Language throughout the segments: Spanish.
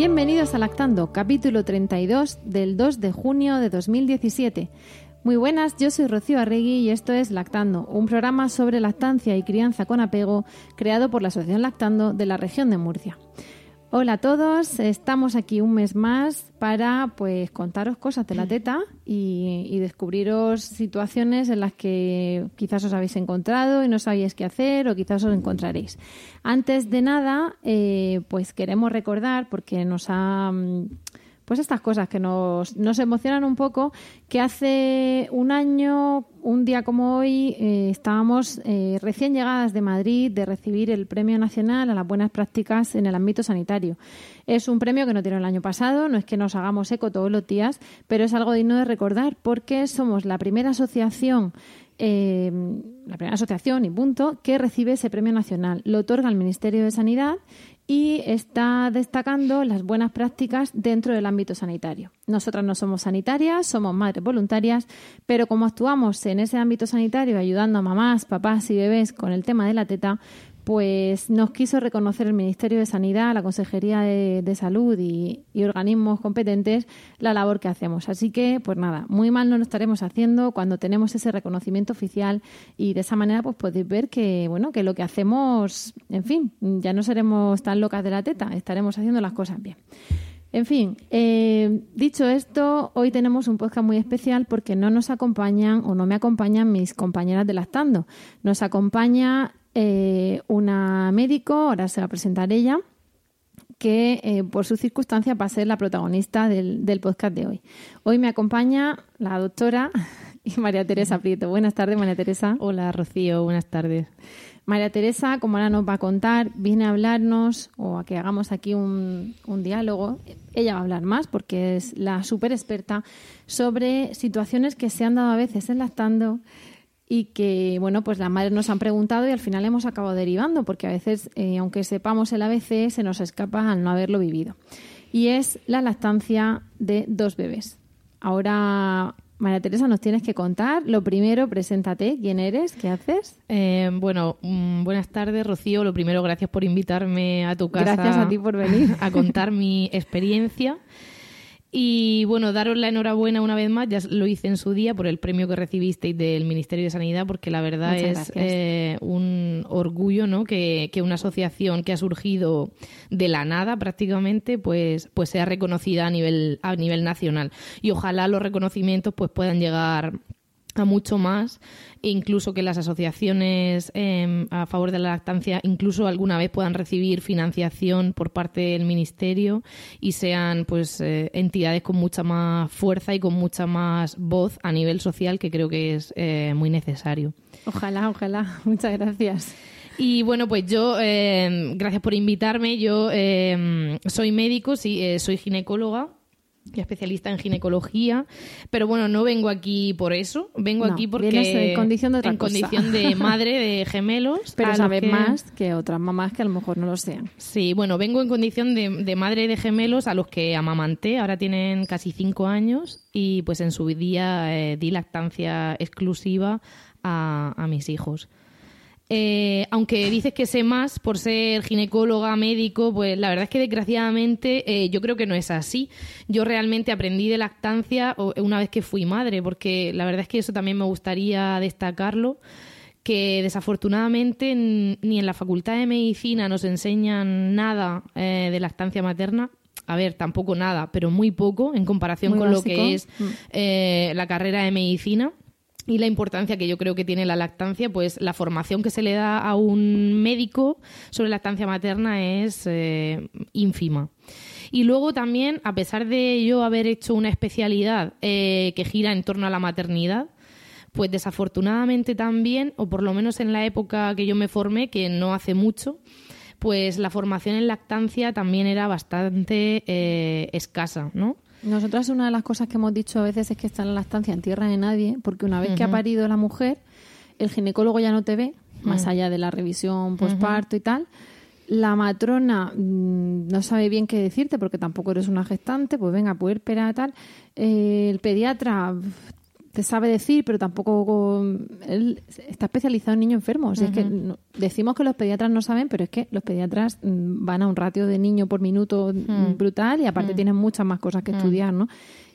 Bienvenidos a Lactando, capítulo 32 del 2 de junio de 2017. Muy buenas, yo soy Rocío Arregui y esto es Lactando, un programa sobre lactancia y crianza con apego creado por la Asociación Lactando de la región de Murcia. Hola a todos, estamos aquí un mes más para pues contaros cosas de la teta y, descubriros situaciones en las que quizás os habéis encontrado y no sabíais qué hacer o quizás os encontraréis. Antes de nada, eh, pues queremos recordar, porque nos ha mm, pues estas cosas que nos, nos emocionan un poco, que hace un año, un día como hoy, eh, estábamos eh, recién llegadas de Madrid de recibir el Premio Nacional a las Buenas Prácticas en el ámbito sanitario. Es un premio que no tiene el año pasado, no es que nos hagamos eco todos los días, pero es algo digno de recordar porque somos la primera asociación eh, la primera asociación y punto que recibe ese premio nacional. Lo otorga el Ministerio de Sanidad y está destacando las buenas prácticas dentro del ámbito sanitario. Nosotras no somos sanitarias, somos madres voluntarias, pero como actuamos en ese ámbito sanitario ayudando a mamás, papás y bebés con el tema de la teta, pues nos quiso reconocer el Ministerio de Sanidad, la Consejería de, Salud y, y, organismos competentes la labor que hacemos. Así que, pues nada, muy mal no lo estaremos haciendo cuando tenemos ese reconocimiento oficial y de esa manera pues podéis ver que, bueno, que lo que hacemos, en fin, ya no seremos tan locas de la teta, estaremos haciendo las cosas bien. En fin, eh, dicho esto, hoy tenemos un podcast muy especial porque no nos acompañan o no me acompañan mis compañeras de lactando. Nos acompaña eh, una médico, ahora se va a presentar ella, que eh, por sus circunstancias va a ser la protagonista del, del, podcast de hoy. Hoy me acompaña la doctora María Teresa Prieto. Buenas tardes, María Teresa. Hola, Rocío. Buenas tardes. María Teresa, como ahora nos va a contar, viene a hablarnos o a que hagamos aquí un, un diálogo. Ella va a hablar más porque es la súper experta sobre situaciones que se han dado a veces enlactando y que, bueno, pues las madres nos han preguntado y al final hemos acabado derivando, porque a veces, eh, aunque sepamos el ABC, se nos escapa al no haberlo vivido. Y es la lactancia de dos bebés. Ahora, María Teresa, nos tienes que contar. Lo primero, preséntate. ¿Quién eres? ¿Qué haces? Eh, bueno, mm, buenas tardes, Rocío. Lo primero, gracias por invitarme a tu casa. Gracias a ti por venir. A contar mi experiencia. Y bueno, daros la enhorabuena una vez más, ya lo hice en su día por el premio que recibisteis del Ministerio de Sanidad, porque la verdad Muchas es eh, un orgullo ¿no? Que, que, una asociación que ha surgido de la nada prácticamente, pues, pues sea reconocida a nivel, a nivel nacional. Y ojalá los reconocimientos pues puedan llegar a mucho más, e incluso que las asociaciones eh, a favor de la lactancia incluso alguna vez puedan recibir financiación por parte del ministerio y sean pues eh, entidades con mucha más fuerza y con mucha más voz a nivel social que creo que es eh, muy necesario. Ojalá, ojalá. Muchas gracias. Y bueno, pues yo, eh, gracias por invitarme. Yo eh, soy médico, sí, eh, soy ginecóloga especialista en ginecología, pero bueno, no vengo aquí por eso, vengo no, aquí porque en condición de, otra en cosa. condición de madre de gemelos, pero a sabes que... más que otras mamás que a lo mejor no lo sean. Sí, bueno, vengo en condición de, de, madre de gemelos a los que amamanté, ahora tienen casi cinco años y pues en su día eh, di lactancia exclusiva a, a mis hijos. Eh, aunque dices que sé más por ser ginecóloga, médico, pues la verdad es que desgraciadamente eh, yo creo que no es así. Yo realmente aprendí de lactancia una vez que fui madre, porque la verdad es que eso también me gustaría destacarlo que desafortunadamente ni en la Facultad de Medicina nos enseñan nada eh, de lactancia materna. A ver, tampoco nada, pero muy poco en comparación muy con básico. lo que es eh, la carrera de medicina y la importancia que yo creo que tiene la lactancia, pues la formación que se le da a un médico sobre lactancia materna es eh, ínfima. Y luego también, a pesar de yo haber hecho una especialidad eh, que gira en torno a la maternidad, pues desafortunadamente también, o por lo menos en la época que yo me formé, que no hace mucho, pues la formación en lactancia también era bastante eh, escasa, ¿no? Nosotras una de las cosas que hemos dicho a veces es que está en la lactancia en tierra de nadie, porque una vez que ha parido la mujer, el ginecólogo ya no te ve, más allá de la revisión postparto y tal. La matrona mm, no sabe bien qué decirte porque tampoco eres una gestante, pues venga, puérpera, tal. Eh, el pediatra sabe decir, pero tampoco él está especializado en niños enfermos. es que decimos que los pediatras no saben, pero es que los pediatras mm, van a un ratio de niño por minuto mm, brutal y aparte tienen muchas más cosas que estudiar, ¿no?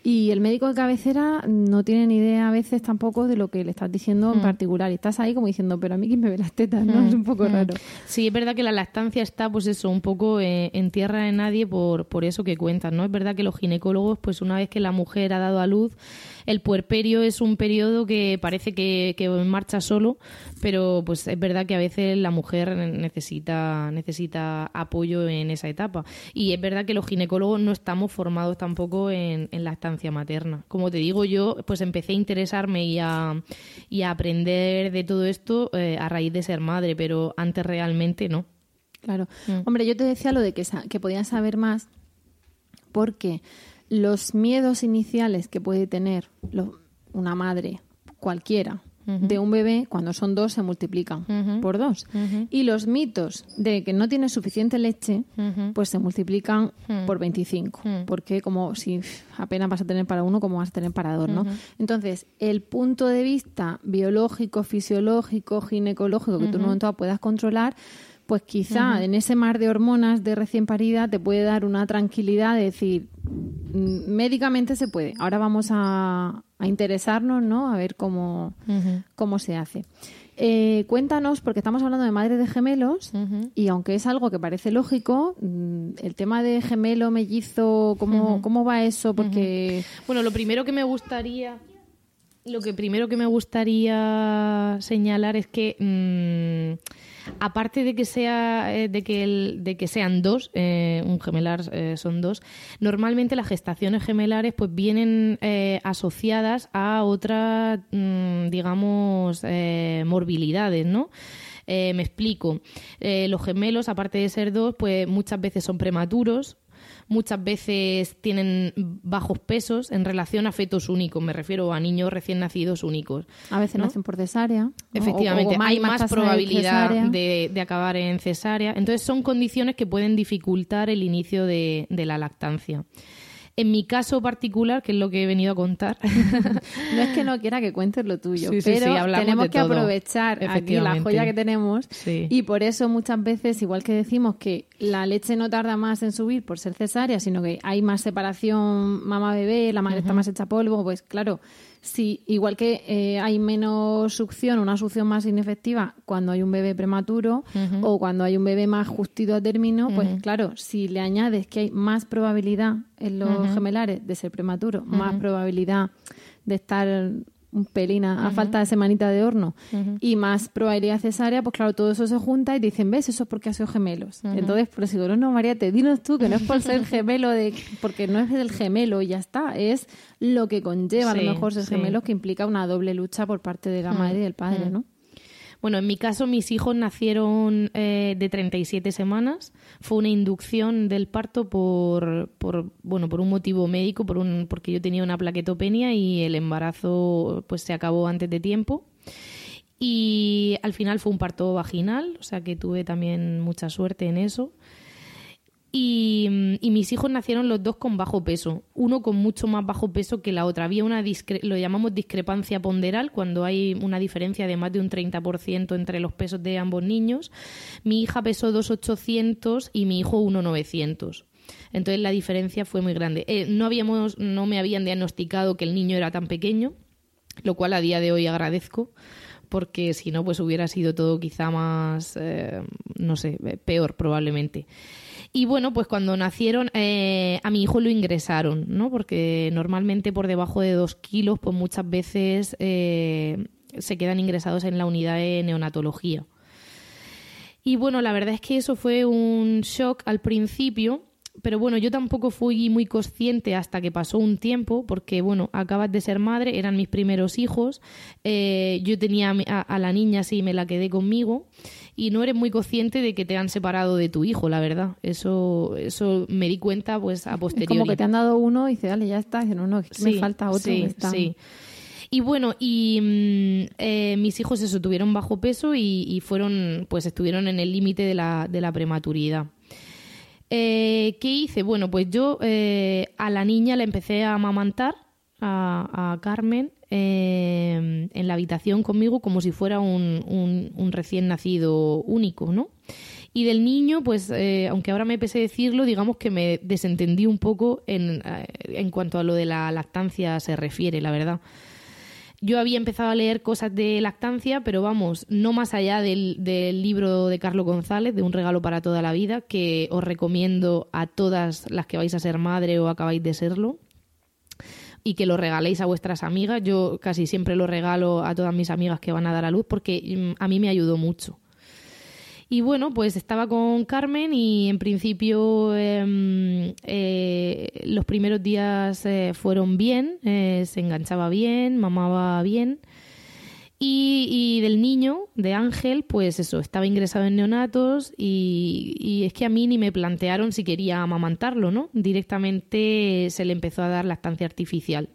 Y el médico de cabecera no tiene ni idea a veces tampoco de lo que le estás diciendo en particular. Y estás ahí como diciendo, pero a mí quién me ve las tetas, ¿no? Es un poco raro. Sí, es verdad que la lactancia está, pues eso, un poco eh, en tierra de nadie por, por eso que cuentan, ¿no? Es verdad que los ginecólogos, pues una vez que la mujer ha dado a luz, el puerperio es un periodo que parece que, que marcha solo, pero pues es verdad que a veces la mujer necesita, necesita apoyo en esa etapa. Y es verdad que los ginecólogos no estamos formados tampoco en, en lactancia materna. Como te digo, yo pues empecé a interesarme y a, y a aprender de todo esto eh, a raíz de ser madre, pero antes realmente no. Claro. Mm. Hombre, yo te decía lo de que, que podías saber más porque los miedos iniciales que puede tener una madre cualquiera de un bebé, cuando son dos, se multiplican por dos. Y los mitos de que no tienes suficiente leche, pues se multiplican por 25. Porque como si apenas vas a tener para uno, como vas a tener para dos, ¿no? Entonces, el punto de vista biológico, fisiológico, ginecológico que tú en un momento puedas controlar, pues quizá en ese mar de hormonas de recién parida te puede dar una tranquilidad de decir, mm, médicamente se puede, ahora vamos a, interesarnos, ¿no? A ver cómo, cómo se hace. Eh, cuéntanos, porque estamos hablando de madres de gemelos, y aunque es algo que parece lógico, mm, el tema de gemelo, mellizo, ¿cómo, ¿cómo va eso? Porque... Bueno, lo primero que me gustaría... Lo que primero que me gustaría señalar es que... Mm, aparte de que sea eh, de que de que sean dos, eh, un gemelar eh, son dos, normalmente las gestaciones gemelares pues vienen asociadas a otras, mm, digamos, morbilidades, ¿no? me explico. los gemelos, aparte de ser dos, pues muchas veces son prematuros, muchas veces tienen bajos pesos en relación a fetos únicos, me refiero a niños recién nacidos únicos. A veces nacen por cesárea. Efectivamente, hay más probabilidad de, acabar en cesárea. Entonces son condiciones que pueden dificultar el inicio de la lactancia. En mi caso particular, que es lo que he venido a contar. no es que no quiera que cuentes lo tuyo, pero tenemos que aprovechar aquí la joya que tenemos y por eso muchas veces, igual que decimos que la leche no tarda más en subir por ser cesárea, sino que hay más separación mamá-bebé, la madre está más hecha polvo, pues claro, Sí, igual que eh, hay menos succión, una succión más inefectiva cuando hay un bebé prematuro o cuando hay un bebé más justito a término, pues claro, si le añades que hay más probabilidad en los gemelares de ser prematuro, más probabilidad de estar un pelín a, falta de semanita de horno. Y más probabilidad cesárea, pues claro, todo eso se junta y dicen, ¿ves? Eso es porque ha sido gemelos. Entonces, pero si no, María, te dinos tú que no es por ser gemelo, de porque no es del gemelo y ya está, es lo que conlleva a lo mejor ser gemelo que implica una doble lucha por parte de la madre y del padre, ¿no? Bueno, en mi caso mis hijos nacieron eh, de 37 semanas. Fue una inducción del parto por, por, bueno, por un motivo médico, por un, porque yo tenía una plaquetopenia y el embarazo pues se acabó antes de tiempo. Y al final fue un parto vaginal, o sea que tuve también mucha suerte en eso. Y, mis hijos nacieron los dos con bajo peso, uno con mucho más bajo peso que la otra. Había una, lo llamamos discrepancia ponderal, cuando hay una diferencia de más de un 30% entre los pesos de ambos niños. Mi hija pesó 2,800 y mi hijo 1,900. Entonces la diferencia fue muy grande. Eh, no, habíamos, no me habían diagnosticado que el niño era tan pequeño, lo cual a día de hoy agradezco porque si no, pues hubiera sido todo quizá más, eh, no sé, peor probablemente. Y bueno, pues cuando nacieron eh, a mi hijo lo ingresaron, ¿no? Porque normalmente por debajo de dos kilos, pues muchas veces eh, se quedan ingresados en la unidad de neonatología. Y bueno, la verdad es que eso fue un shock al principio, pero bueno, yo tampoco fui muy consciente hasta que pasó un tiempo, porque bueno, acabas de ser madre, eran mis primeros hijos, eh, yo tenía a, la niña, sí, me la quedé conmigo, y no eres muy consciente de que te han separado de tu hijo, la verdad. Eso, eso me di cuenta pues a posteriori. como que te han dado uno y dices, dale, ya está, no, no, me falta otro. Sí, sí. Y bueno, y mm, eh, mis hijos eso tuvieron bajo peso y, fueron, pues estuvieron en el límite de la, de la prematuridad. Eh, ¿Qué hice? Bueno, pues yo eh, a la niña la empecé a amamantar, a, Carmen, en la habitación conmigo como si fuera un, un, recién nacido único, ¿no? Y del niño, pues, aunque ahora me pese decirlo, digamos que me desentendí un poco en, en cuanto a lo de la lactancia se refiere, la verdad. Yo había empezado a leer cosas de lactancia, pero vamos, no más allá del, libro de Carlos González, de Un regalo para toda la vida, que os recomiendo a todas las que vais a ser madre o acabáis de serlo y que lo regaléis a vuestras amigas. Yo casi siempre lo regalo a todas mis amigas que van a dar a luz porque mm, a mí me ayudó mucho. Y bueno, pues estaba con Carmen y en principio em, eh, los primeros días eh, fueron bien, eh, se enganchaba bien, mamaba bien. Y, del niño, de Ángel, pues eso, estaba ingresado en neonatos y, y, es que a mí ni me plantearon si quería amamantarlo, ¿no? Directamente se le empezó a dar lactancia artificial.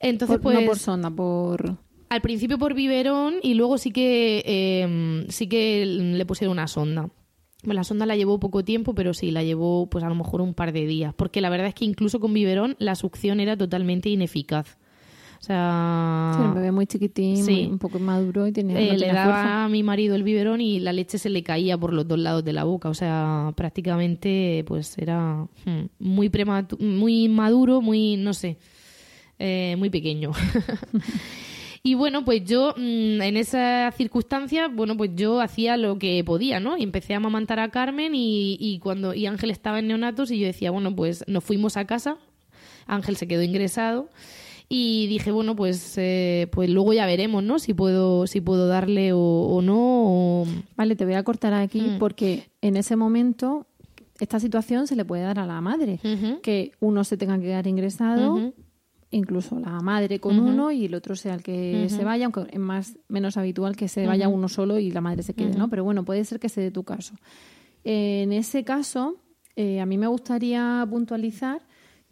Entonces, pues, no por pues sonda, por al principio por biberón y luego sí que, em, sí que le pusieron una sonda. La sonda la llevó poco tiempo, pero sí, la llevó pues a lo mejor un par de días. Porque la verdad es que incluso con biberón la succión era totalmente ineficaz. O sea... Sí, un bebé muy chiquitín, un poco maduro y tenía, eh, Le daba a mi marido el biberón y la leche se le caía por los dos lados de la boca. O sea, prácticamente pues era hmm, muy, muy maduro, muy, no sé, eh, muy pequeño. Y bueno, pues yo mm, en esa circunstancia, bueno, pues yo hacía lo que podía, ¿no? Y empecé a amamantar a Carmen y, cuando y Ángel estaba en neonatos y yo decía, bueno, pues nos fuimos a casa, Ángel se quedó ingresado y dije, bueno, pues eh, pues luego ya veremos, ¿no? Si puedo si puedo darle o, no. Vale, te voy a cortar aquí mm. porque en ese momento esta situación se le puede dar a la madre, que uno se tenga que quedar ingresado incluso la madre con uno y el otro sea el que se vaya, aunque es más menos habitual que se vaya uno solo y la madre se quede, ¿no? Pero bueno, puede ser que sea de tu caso. en ese caso, eh, a mí me gustaría puntualizar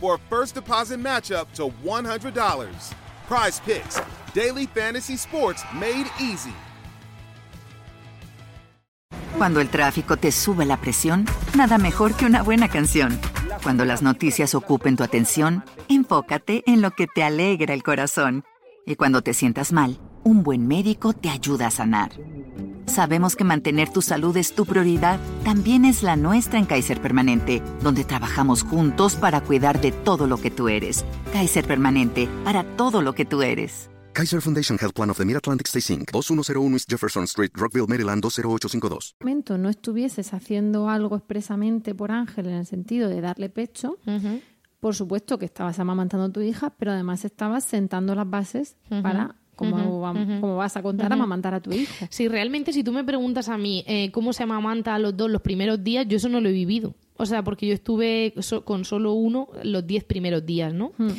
for a first deposit matchup to $100. Prize Picks, daily fantasy sports made easy. Cuando el tráfico te sube la presión, nada mejor que una buena canción. Cuando las noticias ocupen tu atención, enfócate en lo que te alegra el corazón. Y cuando te sientas mal, un buen médico te ayuda a sanar. Sabemos que mantener tu salud es tu prioridad, también es la nuestra en Kaiser Permanente, donde trabajamos juntos para cuidar de todo lo que tú eres. Kaiser Permanente, para todo lo que tú eres. Kaiser Foundation Health Plan of the Mid-Atlantic Stay Inc., 2101 East Jefferson Street, Rockville, Maryland, 20852. momento no estuvieses haciendo algo expresamente por Ángel en el sentido de darle pecho, por supuesto que estabas amamantando a tu hija, pero además estabas sentando las bases para como, vas a contar a amamantar a tu hijo. Sí, realmente si tú me preguntas a mí eh, cómo se amamanta a los dos los primeros días, yo eso no lo he vivido. O sea, porque yo estuve con solo uno los diez primeros días, ¿no? Hmm.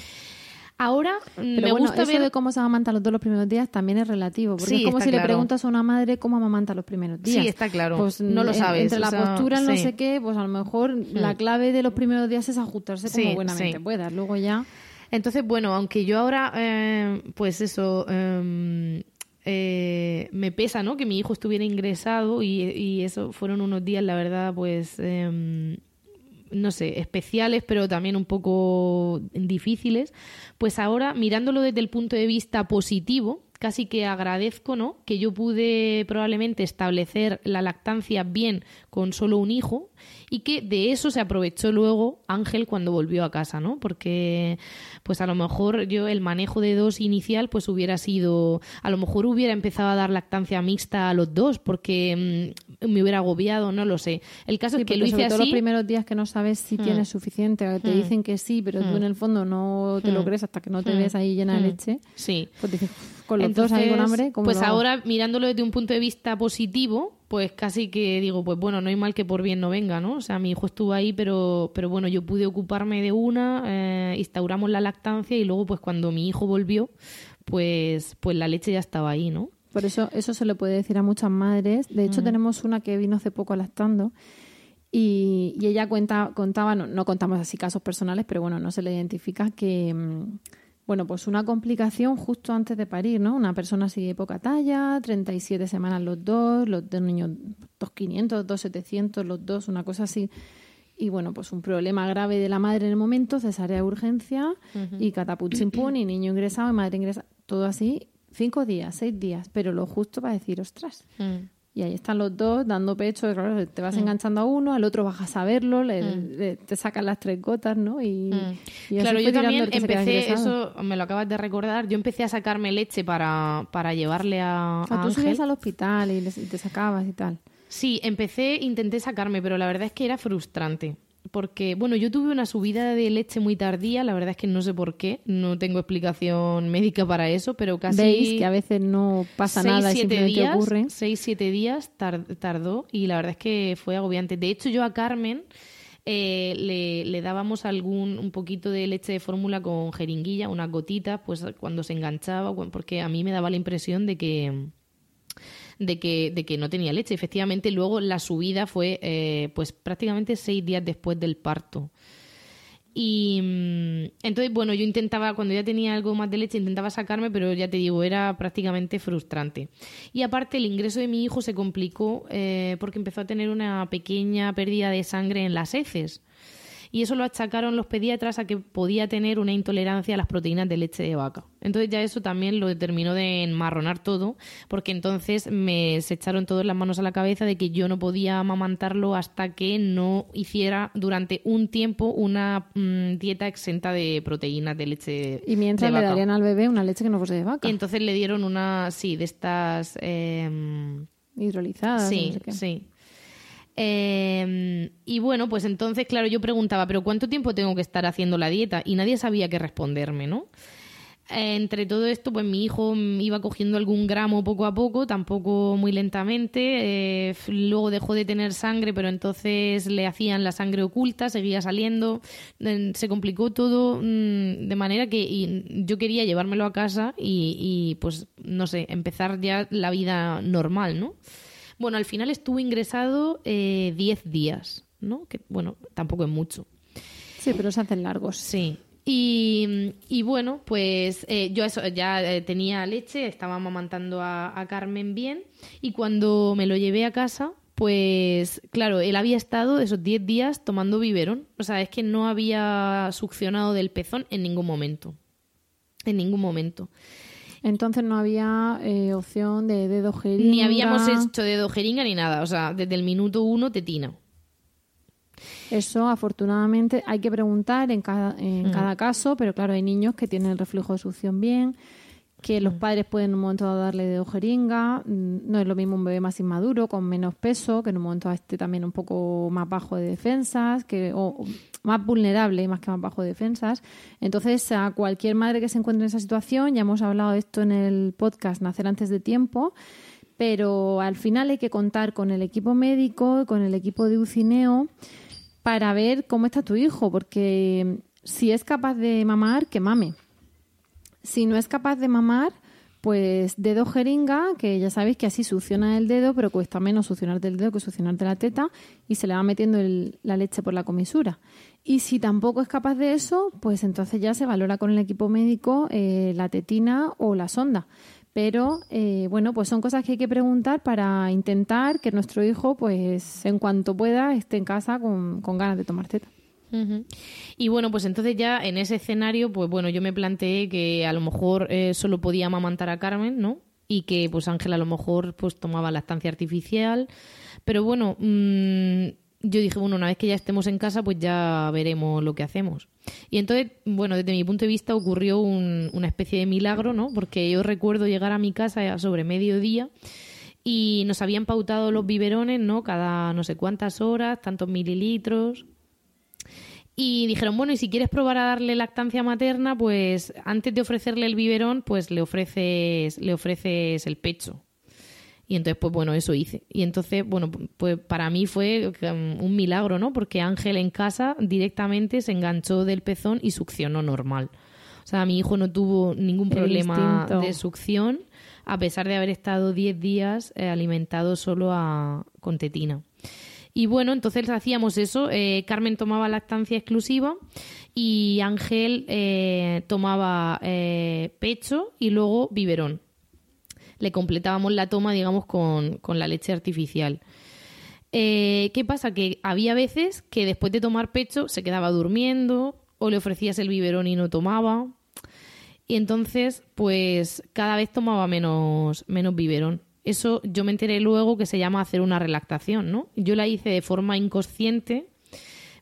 Ahora me bueno, gusta eso ver de cómo se amamanta los dos los primeros días también es relativo, porque es como si le preguntas a una madre cómo amamanta los primeros días. Sí, está claro. Pues no lo sabes. Entre la postura, no sé qué, pues a lo mejor la hmm. clave de los primeros días es ajustarse como buenamente puedas. Luego ya entonces, bueno, aunque yo ahora, eh, pues eso, em, eh, me pesa, ¿no? Que mi hijo estuviera ingresado y, y eso fueron unos días, la verdad, pues, em, no sé, especiales, pero también un poco difíciles. Pues ahora, mirándolo desde el punto de vista positivo, casi que agradezco, ¿no? Que yo pude probablemente establecer la lactancia bien con solo un hijo y que de eso se aprovechó luego Ángel cuando volvió a casa, ¿no? Porque pues a lo mejor yo el manejo de dos inicial pues hubiera sido, a lo mejor hubiera empezado a dar lactancia mixta a los dos porque mm, me hubiera agobiado, no lo sé. El caso Sí, es que lo hice sobre todo así. los primeros días que no sabes si Mm. tienes suficiente, te Mm. dicen que sí, pero tú en el fondo no te lo crees hasta que no te ves ahí llena de leche. Sí. Pues dices, con los dos ahí con Entonces, hambre, ¿cómo Pues ahora, mirándolo desde un punto de vista positivo, pues casi que digo, pues bueno, no hay mal que por bien no venga, ¿no? O sea, mi hijo estuvo ahí, pero, pero bueno, yo pude ocuparme de una, eh, instauramos la lactancia y luego, pues cuando mi hijo volvió, pues, pues la leche ya estaba ahí, ¿no? Por eso eso se le puede decir a muchas madres. De hecho, Mm. tenemos una que vino hace poco lactando y, y ella cuenta, contaba, no, no contamos así casos personales, pero bueno, no se le identifica que, mm, bueno, pues una complicación justo antes de parir, ¿no? Una persona así de poca talla, 37 semanas los dos, los dos niños 2.500, 2.700 los dos, una cosa así. Y bueno, pues un problema grave de la madre en el momento, cesárea de urgencia y catapult y niño ingresado y madre ingresada, todo así, cinco días, seis días, pero lo justo para decir, ostras. Y ahí están los dos dando pecho, claro, te vas enganchando a uno, al otro vas a saberlo, le, le- te sacan las tres gotas, ¿no? Y, y así claro, yo también empecé, eso me lo acabas de recordar, yo empecé a sacarme leche para, para llevarle a, O sea, a tú Ángel. subías al hospital y, les- y te sacabas y tal. Sí, empecé, intenté sacarme, pero la verdad es que era frustrante. Porque, bueno, yo tuve una subida de leche muy tardía, la verdad es que no sé por qué, no tengo explicación médica para eso, pero casi... Veis que a veces no pasa seis, nada y siete simplemente días, ocurre. Seis, siete días tar- tardó y la verdad es que fue agobiante. De hecho, yo a Carmen eh, le, le dábamos algún un poquito de leche de fórmula con jeringuilla, unas gotitas, pues cuando se enganchaba, porque a mí me daba la impresión de que de que, de que no tenía leche. Efectivamente, luego la subida fue eh, pues prácticamente seis días después del parto. Y mm, entonces, bueno, yo intentaba, cuando ya tenía algo más de leche, intentaba sacarme, pero ya te digo, era prácticamente frustrante. Y aparte, el ingreso de mi hijo se complicó eh, porque empezó a tener una pequeña pérdida de sangre en las heces. Y eso lo achacaron los pediatras a que podía tener una intolerancia a las proteínas de leche de vaca. Entonces ya eso también lo determinó de enmarronar todo, porque entonces me se echaron todas las manos a la cabeza de que yo no podía amamantarlo hasta que no hiciera durante un tiempo una mm, dieta exenta de proteínas de leche Y mientras de le darían al bebé una leche que no fuese de vaca. Y entonces le dieron una, sí, de estas... em, Hidrolizadas. Sí, no sé qué. sí. Eh, y bueno, pues entonces, claro, yo preguntaba, ¿pero cuánto tiempo tengo que estar haciendo la dieta? Y nadie sabía qué responderme, ¿no? Entre todo esto, pues mi hijo mm, iba cogiendo algún gramo poco a poco, tampoco muy lentamente. eh, luego dejó de tener sangre, pero entonces le hacían la sangre oculta, seguía saliendo. se complicó todo mm, de manera que y yo quería llevármelo a casa y, pues, no sé, empezar ya la vida normal, ¿no? Bueno, al final estuvo ingresado eh, 10 días, ¿no? Que, bueno, tampoco es mucho. Sí, pero se hacen largos. Sí. Y, y bueno, pues eh, yo eso, ya eh, tenía leche, estaba amamantando a, a Carmen bien y cuando me lo llevé a casa, pues claro, él había estado esos 10 días tomando biberón. O sea, es que no había succionado del pezón en ningún momento. En ningún momento. Entonces no había eh, opción de dedo jeringa. Ni habíamos hecho dedo jeringa ni nada. O sea, desde el minuto uno tetina. Eso, afortunadamente, hay que preguntar en cada, en Mm. cada caso, pero claro, hay niños que tienen el reflejo de succión bien, que Mm. los padres pueden en un momento dado darle dedo jeringa. Mm, No es lo mismo un bebé más inmaduro, con menos peso, que en un momento esté también un poco más bajo de defensas, que, o o más vulnerable más que más bajo de defensas. Entonces, a cualquier madre que se encuentre en esa situación, ya hemos hablado de esto en el podcast Nacer antes de tiempo, pero al final hay que contar con el equipo médico, con el equipo de UCINEO, para ver cómo está tu hijo, porque si es capaz de mamar, que mame. Si no es capaz de mamar, pues dedo jeringa, que ya sabéis que así succiona el dedo, pero cuesta menos succionarte el dedo que succionarte la teta, y se le va metiendo el- la leche por la comisura. Y si tampoco es capaz de eso, pues entonces ya se valora con el equipo médico eh, la tetina o la sonda. Pero eh, bueno, pues son cosas que hay que preguntar para intentar que nuestro hijo, pues en cuanto pueda, esté en casa con, con ganas de tomar teta. Y bueno, pues entonces ya en ese escenario, pues bueno, yo me planteé que a lo mejor eh, solo podía amamantar a Carmen, ¿no? Y que pues Ángela a lo mejor pues tomaba lactancia artificial. Pero bueno, mm, yo dije, bueno, una vez que ya estemos en casa, pues ya veremos lo que hacemos. Y entonces, bueno, desde mi punto de vista ocurrió un- una especie de milagro, ¿no? Porque yo recuerdo llegar a mi casa sobre mediodía y nos habían pautado los biberones, ¿no? Cada no sé cuántas horas, tantos mililitros. Y dijeron, bueno, y si quieres probar a darle lactancia materna, pues antes de ofrecerle el biberón, pues le ofreces, le ofreces el pecho. Y entonces, pues bueno, eso hice. Y entonces, bueno, pues para mí fue um, un milagro, ¿no? Porque Ángel en casa directamente se enganchó del pezón y succionó normal. O sea, mi hijo no tuvo ningún problema de succión, a pesar de haber estado 10 días eh, alimentado solo a, con tetina. Y bueno, entonces hacíamos eso. eh, Carmen tomaba lactancia exclusiva y Ángel eh, tomaba eh, pecho y luego biberón. Le completábamos la toma, digamos, con, con la leche artificial. ¿Qué pasa? Que había veces que después de tomar pecho se quedaba durmiendo o le ofrecías el biberón y no tomaba. Y entonces, pues cada vez tomaba menos, menos biberón. Eso yo me enteré luego que se llama hacer una relactación, ¿no? Yo la hice de forma inconsciente,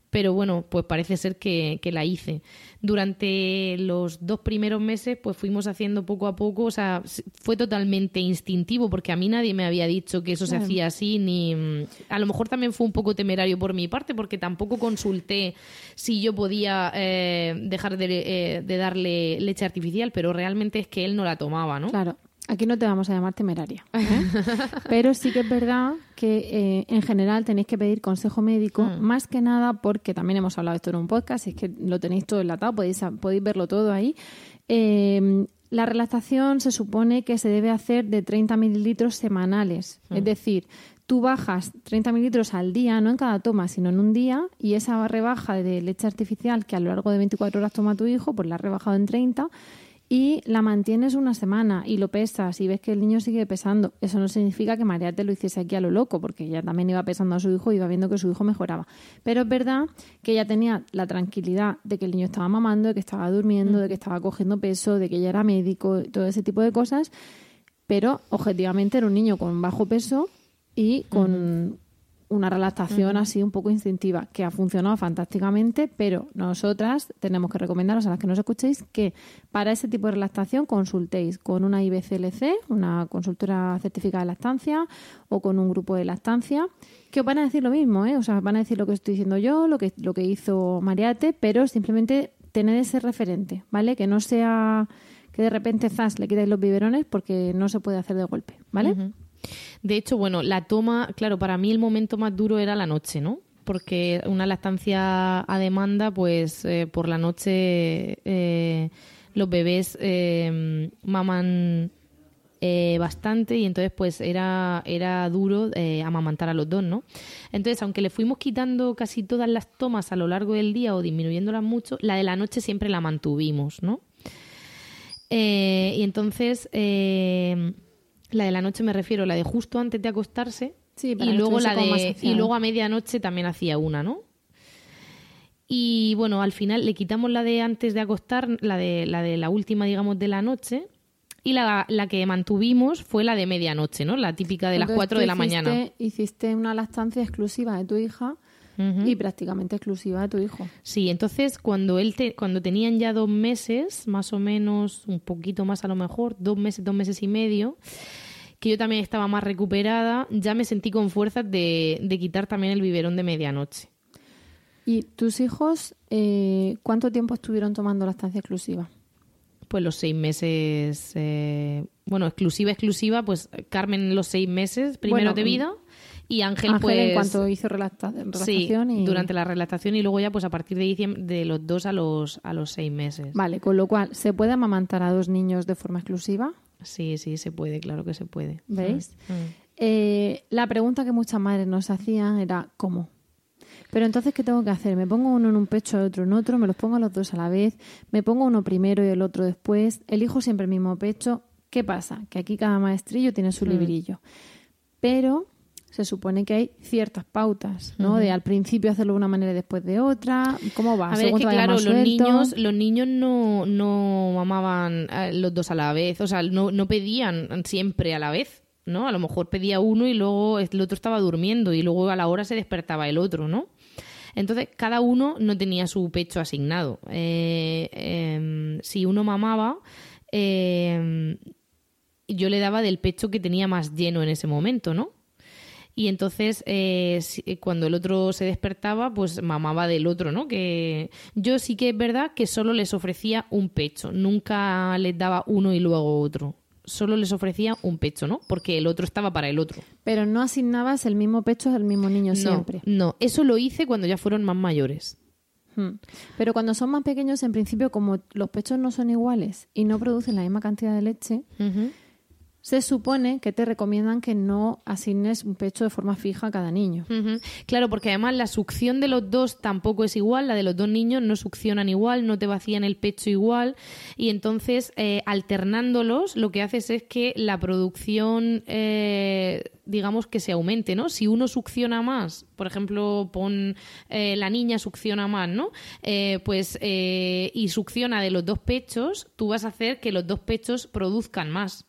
pero bueno, pues parece ser que, que la hice. Durante los dos primeros meses, pues fuimos haciendo poco a poco, o sea, fue totalmente instintivo, porque a mí nadie me había dicho que eso se hacía así, ni... A lo mejor también fue un poco temerario por mi parte, porque tampoco consulté si yo podía eh, dejar de, eh, de darle leche artificial, pero realmente es que él no la tomaba, ¿no? Claro, aquí no te vamos a llamar temeraria. ¿eh? Pero sí que es verdad que eh, en general tenéis que pedir consejo médico, Mm. más que nada porque también hemos hablado de esto en un podcast, es que lo tenéis todo enlatado, podéis, podéis verlo todo ahí. Eh, la relactación se supone que se debe hacer de 30 mililitros semanales, Mm. es decir, tú bajas 30 mililitros al día, no en cada toma, sino en un día, y esa rebaja de leche artificial que a lo largo de 24 horas toma tu hijo, pues la has rebajado en 30 y la mantienes una semana y lo pesas y ves que el niño sigue pesando. Eso no significa que María te lo hiciese aquí a lo loco, porque ella también iba pesando a su hijo y iba viendo que su hijo mejoraba. Pero es verdad que ella tenía la tranquilidad de que el niño estaba mamando, de que estaba durmiendo, de que estaba cogiendo peso, de que ella era médico, todo ese tipo de cosas. Pero objetivamente era un niño con bajo peso y con una relactación así un poco instintiva, que ha funcionado fantásticamente, pero nosotras tenemos que recomendaros a las que nos escuchéis que para ese tipo de relactación consultéis con una IBCLC, una consultora certificada de lactancia, o con un grupo de lactancia, que os van a decir lo mismo, ¿eh? O sea, van a decir lo que estoy diciendo yo, lo que, lo que hizo Mariate, pero simplemente tened ese referente, ¿vale? Que no sea que de repente zas le quitáis los biberones porque no se puede hacer de golpe, ¿vale? De hecho, bueno, la toma, claro, para mí el momento más duro era la noche, ¿no? Porque una lactancia a demanda, pues eh, por la noche eh, los bebés eh, maman bastante y entonces pues era, era duro amamantar a los dos, ¿no? Entonces, aunque le fuimos quitando casi todas las tomas a lo largo del día o disminuyéndolas mucho, la de la noche siempre la mantuvimos, ¿no? Eh, y entonces, la de la noche me refiero, la de justo antes de acostarse. Sí, y luego la de y luego a medianoche también hacía una, ¿no? Y bueno, al final le quitamos la de antes de acostar, la de la de la última, digamos, de la noche. Y la, la que mantuvimos fue la de medianoche, ¿no? La típica de las Entonces, 4 tú de la hiciste- mañana. Hiciste una lactancia exclusiva de tu hija Y prácticamente exclusiva de tu hijo. Sí, entonces cuando él te- cuando tenían ya dos meses, más o menos, un poquito más a lo mejor, dos meses, dos meses y medio, que yo también estaba más recuperada, ya me sentí con fuerzas de, de quitar también el biberón de medianoche. ¿Y tus hijos eh, cuánto tiempo estuvieron tomando lactancia exclusiva? Pues los seis meses, eh, bueno, exclusiva, exclusiva, pues Carmen los seis meses primero Bueno, de vida y Ángel, Ángel pues... en cuanto hizo relacta- Sí, relactación y... durante la relactación y luego ya pues a partir de diciembre, de los dos a los, a los seis meses. Vale, con lo cual, ¿se puede amamantar a dos niños de forma exclusiva? Sí, sí, se puede, claro que se puede. ¿Veis? Mm, mm. Eh, la pregunta que muchas madres nos hacían era ¿cómo? Pero entonces, ¿qué tengo que hacer? ¿Me pongo uno en un pecho y otro en otro? ¿Me los pongo los dos a la vez? ¿Me pongo uno primero y el otro después? ¿Elijo siempre el mismo pecho? ¿Qué pasa? Que aquí cada maestrillo tiene su librillo. Pero se supone que hay ciertas pautas, ¿no? De al principio hacerlo de una manera y después de otra. ¿Cómo va? A ver, es que claro, los niños, los niños no, no mamaban eh, los dos a la vez, o sea, no, no pedían siempre a la vez. ¿no? A lo mejor pedía uno y luego el otro estaba durmiendo y luego a la hora se despertaba el otro, ¿no? Entonces, cada uno no tenía su pecho asignado. Eh, em, si uno mamaba, em, yo le daba del pecho que tenía más lleno en ese momento, ¿no? Y entonces eh, cuando el otro se despertaba pues mamaba del otro no que yo sí que es verdad que solo les ofrecía un pecho nunca les daba uno y luego otro solo les ofrecía un pecho, ¿no? Porque el otro estaba para el otro. Pero no asignabas el mismo pecho al mismo niño siempre. No, eso lo hice cuando ya fueron más mayores. Hmm. Pero cuando son más pequeños, en principio, como los pechos no son iguales y no producen la misma cantidad de leche, se supone que te recomiendan que no asignes un pecho de forma fija a cada niño. Claro, porque además la succión de los dos tampoco es igual, la de los dos niños no succionan igual, no te vacían el pecho igual, y entonces eh, alternándolos lo que haces es que la producción, eh, digamos que se aumente, ¿no? Si uno succiona más, por ejemplo, pon eh, la niña succiona más, ¿no? pues y succiona de los dos pechos, tú vas a hacer que los dos pechos produzcan más.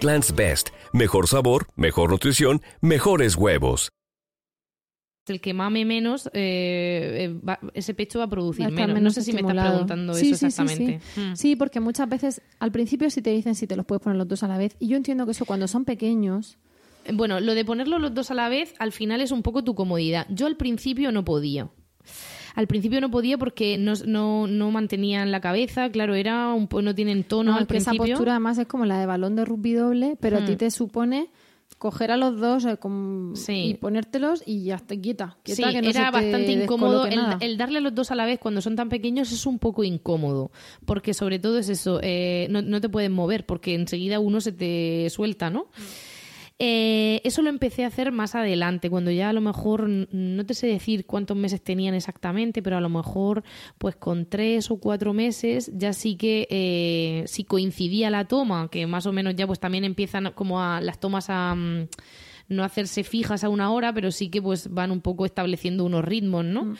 Egglands Best. Mejor sabor, mejor nutrición, mejores huevos. El que mame menos, eh, eh, ese pecho va a producir menos. No sé si me estás preguntando eso exactamente. Mm. Sí, porque muchas veces al principio sí te dicen si te los puedes poner los dos a la vez. Y yo entiendo que eso cuando son pequeños. Bueno, lo de ponerlos los dos a la vez al final es un poco tu comodidad. Yo al principio no podía. Al principio no podía porque no, no, no mantenían la cabeza, claro, era un no tienen tono al principio. Esa postura además es como la de balón de rugby doble, pero a ti hmm. te supone coger a los dos eh, y ponértelos y ya está quieta. sí, era bastante incómodo. El, darle a los dos a la vez cuando son tan pequeños es un poco incómodo, porque sobre todo es eso, eh, no, no, te pueden mover porque enseguida uno se te suelta, ¿no? Hmm. Eh, eso lo empecé a hacer más adelante, cuando ya a lo mejor, no te sé decir cuántos meses tenían exactamente, pero a lo mejor pues con tres o cuatro meses ya sí que eh, si coincidía la toma, que más o menos ya pues también empiezan como a las tomas a... Mm, no hacerse fijas a una hora, pero sí que pues van un poco estableciendo unos ritmos, ¿no? Mm.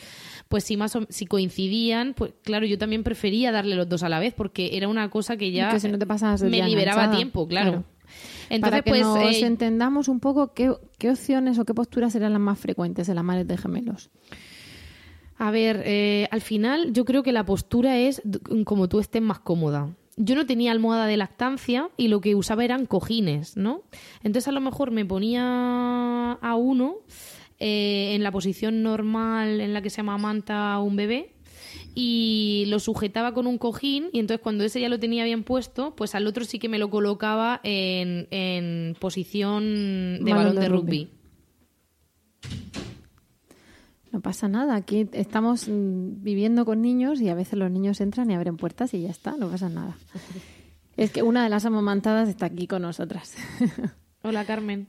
Pues si más si coincidían, pues claro, yo también prefería darle los dos a la vez porque era una cosa que ya me liberaba tiempo, claro. Para que pues, nos eh, entendamos un poco qué, opciones o qué posturas serán las más frecuentes en las madres de gemelos. A ver, eh, al final yo creo que la postura es como tú estés más cómoda. Yo no tenía almohada de lactancia y lo que usaba eran cojines, ¿no? Entonces a lo mejor me ponía a uno eh, en la posición normal en la que se amamanta un bebé y lo sujetaba con un cojín y entonces cuando ese ya lo tenía bien puesto, pues al otro sí que me lo colocaba en, en posición de balón, de, rugby. No pasa nada, aquí estamos mm, viviendo con niños y a veces los niños entran y abren puertas y ya está, no pasa nada. Es que una de las amamantadas está aquí con nosotras. Hola Carmen.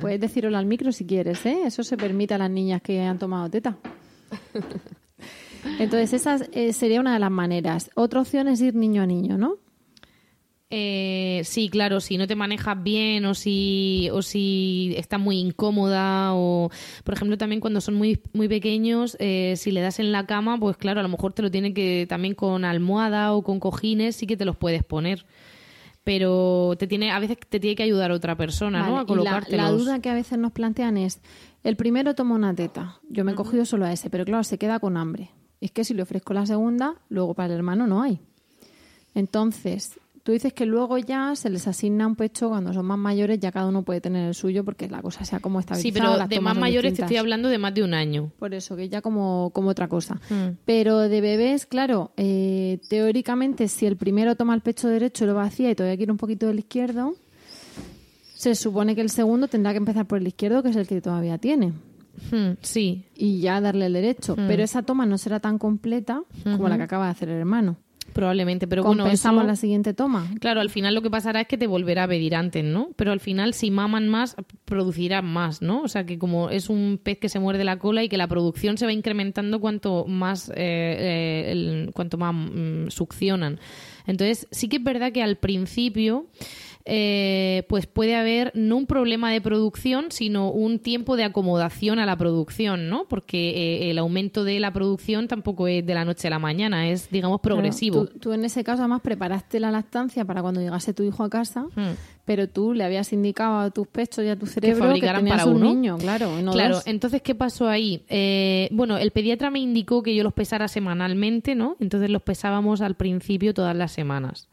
Puedes decir hola al micro si quieres, ¿eh? Eso se permite a las niñas que han tomado teta. Entonces, esa eh, sería una de las maneras. Otra opción es ir niño a niño, ¿no? Eh, sí, claro, si no te manejas bien o si, o si estás muy incómoda o, por ejemplo, también cuando son muy, muy pequeños, eh, si le das en la cama, pues claro, a lo mejor te lo tiene que también con almohada o con cojines, sí que te los puedes poner. pero te tiene a veces te tiene que ayudar otra persona, ¿no? A la, colocártelos. la duda que a veces nos plantean es, el primero toma una teta, yo me he cogido solo a ese, pero claro, se queda con hambre. Es que si le ofrezco la segunda, luego para el hermano no hay. Entonces, tú dices que luego ya se les asigna un pecho cuando son más mayores, ya cada uno puede tener el suyo porque la cosa sea como está Sí, pero de más mayores te estoy hablando de más de un año. Por eso, que ya como, como otra cosa. Mm. Pero de bebés, claro, eh, teóricamente si el primero toma el pecho derecho y lo vacía y todavía quiere un poquito del izquierdo, se supone que el segundo tendrá que empezar por el izquierdo, que es el que todavía tiene. Hmm, sí, Y ya darle el derecho. Mm. Pero esa toma no será tan completa como la que acaba de hacer el hermano. probablemente, pero bueno, Compensamos eso- la siguiente toma. Claro, al final lo que pasará es que te volverá a pedir antes, ¿no? Pero al final, si maman más, producirán más, ¿no? O sea, que como es un pez que se muerde la cola y que la producción se va incrementando cuanto más, eh, eh, el- cuanto más mm, succionan. Entonces, sí que es verdad que al principio... eh, pues puede haber no un problema de producción, sino un tiempo de acomodación a la producción, ¿no? Porque eh, el aumento de la producción tampoco es de la noche a la mañana, es, digamos, progresivo. Claro, tú, tú en ese caso además preparaste la lactancia para cuando llegase tu hijo a casa, Hmm. pero tú le habías indicado a tus pechos y a tu cerebro que, fabricaran tenías para un uno. niño, claro, no claro, dos. entonces, ¿qué pasó ahí? Eh, bueno, el pediatra me indicó que yo los pesara semanalmente, ¿no? Entonces los pesábamos al principio todas las semanas.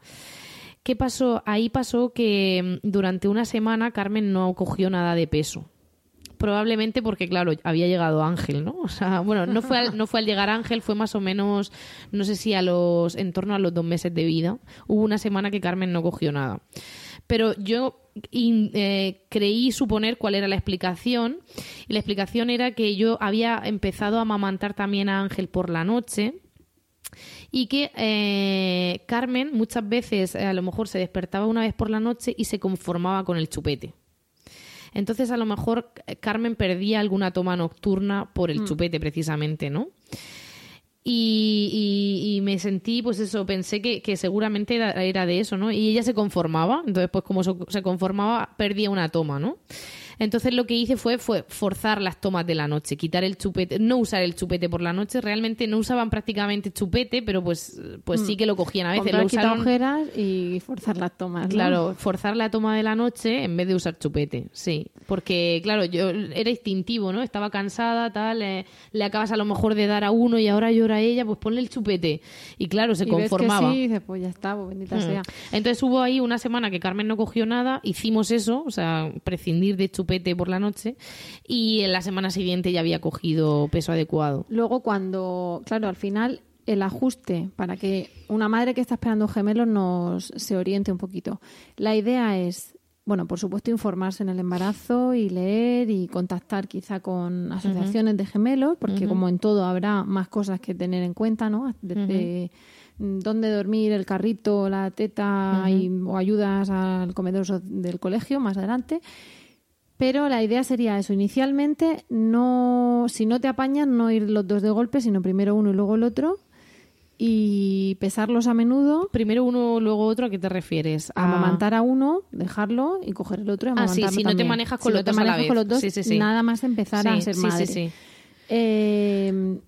¿Qué pasó? Ahí pasó que mm, durante una semana Carmen no cogió nada de peso. Probablemente porque, claro, había llegado Ángel, ¿no? O sea, bueno, no fue al, no fue al llegar Ángel, fue más o menos, no sé si a los, en torno a los dos meses de vida. Hubo una semana que Carmen no cogió nada. Pero yo eh, creí suponer cuál era la explicación. La explicación era que yo había empezado a amamantar también a Ángel por la noche y que eh, Carmen muchas veces eh, a lo mejor se despertaba una vez por la noche y se conformaba con el chupete. Entonces a lo mejor eh, Carmen perdía alguna toma nocturna por el chupete precisamente, ¿no? Y, y- y me sentí, pues eso, pensé que, que seguramente era, era de eso, ¿no? Y ella se conformaba, entonces pues como so- se conformaba, perdía una toma, ¿no? Entonces lo que hice fue, fue forzar las tomas de la noche, quitar el chupete, no usar el chupete por la noche, realmente no usaban prácticamente chupete, pero pues, pues sí que lo cogían a veces. Comprar Lo usaron, quitaojeras y forzar las tomas. ¿no? Claro, forzar la toma de la noche en vez de usar chupete, sí. Porque, claro, yo era instintivo, ¿no? Estaba cansada, tal, eh, le acabas a lo mejor de dar a uno y ahora llora ella, pues ponle el chupete. Y claro, se y ves conformaba. que sí, y dices, pues ya está, pues bendita Mm. sea. Entonces hubo ahí una semana que Carmen no cogió nada, hicimos eso, o sea, prescindir de chupete por la noche, y en la semana siguiente ya había cogido peso adecuado. Luego cuando, claro, al final el ajuste para que una madre que está esperando gemelos nos se oriente un poquito. La idea es, bueno, por supuesto informarse en el embarazo y leer y contactar quizá con asociaciones de gemelos, porque como en todo habrá más cosas que tener en cuenta, ¿no? Desde mm, dónde dormir, el carrito, la teta y- o ayudas al comedor del colegio más adelante. Pero la idea sería eso. Inicialmente, no, si no te apañan, no ir los dos de golpe, sino primero uno y luego el otro. Y pesarlos a menudo, Primero uno, luego otro, ¿a qué te refieres? A- amamantar a uno, dejarlo y coger el otro y Ah, sí, amamantarlo si no te manejas con Si los no te dos a la manejas vez. con los dos, Sí, sí, sí. nada más empezar a ser sí, madre. sí, sí. Eh,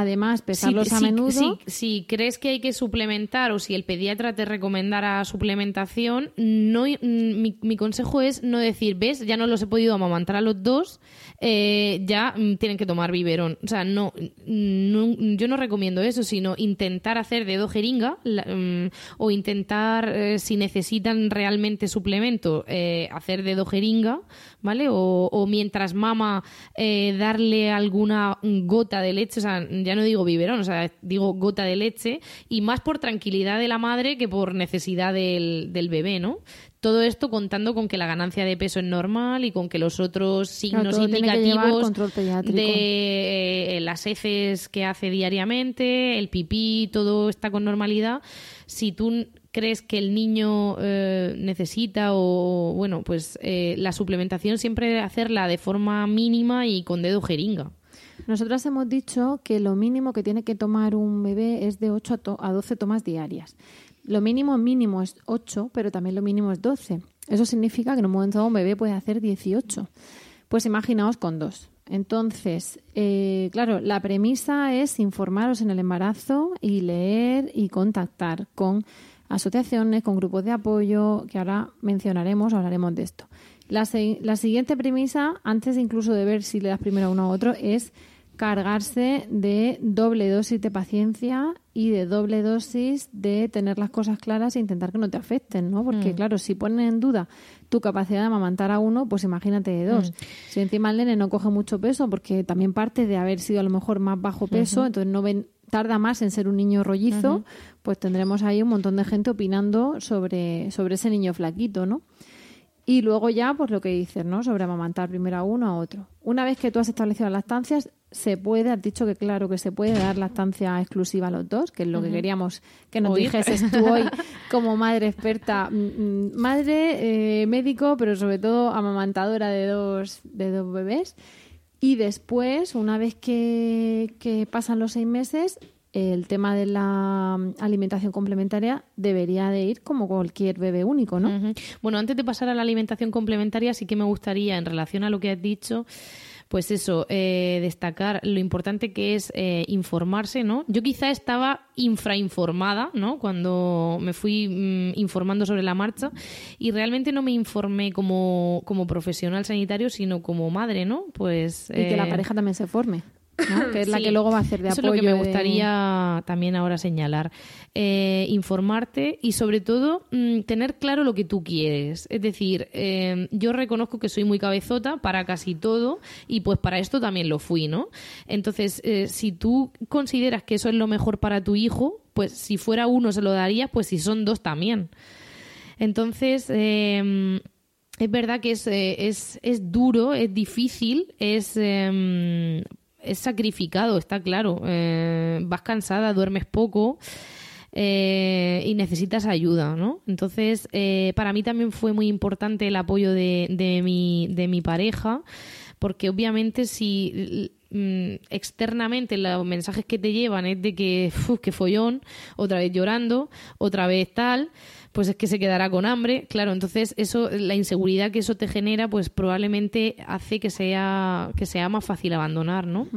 además, pesarlos Si- a menudo. si- crees que hay que suplementar o si el pediatra te recomendara suplementación, no, mm, mi, mi consejo es no decir, ves, ya no los he podido amamantar a los dos, eh, ya mm, tienen que tomar biberón. O sea, no, no- yo no recomiendo eso, sino intentar hacer dedo jeringa la- mm, o intentar, eh, si necesitan realmente suplemento, eh, hacer dedo jeringa, ¿vale? O, o mientras mama, eh, darle alguna gota de leche, o sea, ya no digo biberón, o sea, digo gota de leche, y más por tranquilidad de la madre que por necesidad del, del bebé, ¿no? Todo esto contando con que la ganancia de peso es normal y con que los otros signos indicativos de eh, las heces que hace diariamente, el pipí, todo está con normalidad. Si tú crees que el niño eh, necesita o, bueno, pues eh, la suplementación siempre hacerla de forma mínima y con dedo jeringa. Nosotras hemos dicho que lo mínimo que tiene que tomar un bebé es de 8 a, to- a 12 tomas diarias. Lo mínimo mínimo es 8, pero también lo mínimo es 12. Eso significa que en un momento dado un bebé puede hacer 18. Pues imaginaos con dos. Entonces, eh, claro, la premisa es informaros en el embarazo y leer y contactar con asociaciones, con grupos de apoyo, que ahora mencionaremos, hablaremos de esto. La, la siguiente premisa, antes incluso de ver si le das primero a uno u otro, es cargarse de doble dosis de paciencia y de doble dosis de tener las cosas claras e intentar que no te afecten, ¿no? Porque, mm. claro, si ponen en duda tu capacidad de amamantar a uno, pues imagínate de dos. Mm. Si encima el nene no coge mucho peso, porque también parte de haber sido a lo mejor más bajo peso, entonces no ven, tarda más en ser un niño rollizo, pues tendremos ahí un montón de gente opinando sobre, sobre ese niño flaquito, ¿no? Y luego ya, pues lo que dices, ¿no? Sobre amamantar primero a uno a otro. Una vez que tú has establecido las lactancias, se puede, has dicho que claro que se puede dar lactancia exclusiva a los dos, que es lo que queríamos que nos dijeses tú hoy como madre experta, mm, mm, madre, eh, médico, pero sobre todo amamantadora de dos, de dos bebés. Y después, una vez que, que pasan los seis meses, el tema de la mm, alimentación complementaria debería de ir como cualquier bebé único, ¿no? Bueno, antes de pasar a la alimentación complementaria, sí que me gustaría, en relación a lo que has dicho, pues eso, eh, destacar lo importante que es eh, informarse, ¿no? Yo quizá estaba infrainformada, ¿no? Cuando me fui mm, informando sobre la marcha y realmente no me informé como, como profesional sanitario, sino como madre, ¿no? Pues... Y que la eh, pareja también se forme. que es la que luego va a hacer de Eso apoyo. es lo que me gustaría también ahora señalar. Eh, informarte y sobre todo mm, tener claro lo que tú quieres. Es decir, eh, yo reconozco que soy muy cabezota para casi todo y pues para esto también lo fui, ¿no? Entonces, eh, si tú consideras que eso es lo mejor para tu hijo, pues si fuera uno se lo darías, pues si son dos también. Entonces, em, es verdad que es, es, es, duro, es difícil, es em, es sacrificado, está claro. Eh, vas cansada, duermes poco. Eh, y necesitas ayuda, ¿no? Entonces, eh, para mí también fue muy importante el apoyo de, de, mi, de mi pareja, porque obviamente si mm, externamente los mensajes que te llevan es de que, uf, que follón, otra vez llorando, otra vez tal, pues es que se quedará con hambre. Claro, entonces eso, la inseguridad que eso te genera, pues probablemente hace que sea, que sea más fácil abandonar, ¿no?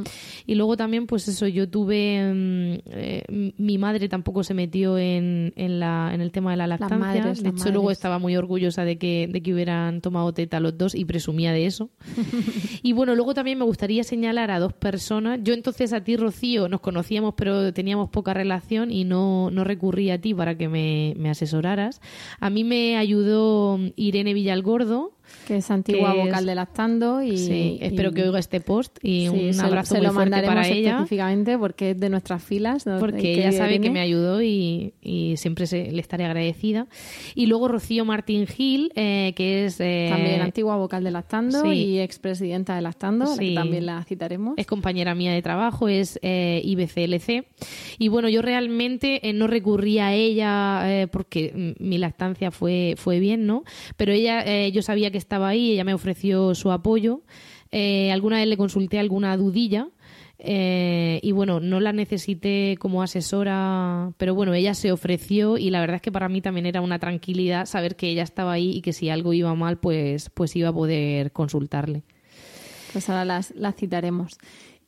Y luego también, pues eso, yo tuve, mm, eh, mi madre tampoco se metió en, en, la, en el tema de la lactancia. de hecho, luego estaba muy orgullosa de que, de que hubieran tomado teta los dos y presumía de eso. y bueno, luego también me gustaría señalar a dos personas. Yo entonces a ti, Rocío, nos conocíamos, pero teníamos poca relación y no, no recurrí a ti para que me, me asesoraras. A mí me ayudó Irene Villalgordo, que es antigua vocal de Lactando y, espero que oiga este post y un abrazo muy fuerte para ella. específicamente porque es de nuestras filas porque ella sabe que me ayudó y, siempre le estaré agradecida. Y luego Rocío Martín Gil eh, que es eh, también antigua vocal de Lactando y expresidenta de Lactando que también la citaremos. Es compañera mía de trabajo es eh, IBCLC y bueno yo realmente no recurrí a ella porque mi lactancia fue fue bien no pero ella yo sabía que estaba ahí, ella me ofreció su apoyo. Eh, alguna vez le consulté alguna dudilla. Eh, y bueno, no la necesité como asesora, pero bueno, ella se ofreció y la verdad es que para mí también era una tranquilidad saber que ella estaba ahí y que si algo iba mal, pues, pues iba a poder consultarle. Pues ahora las, citaremos.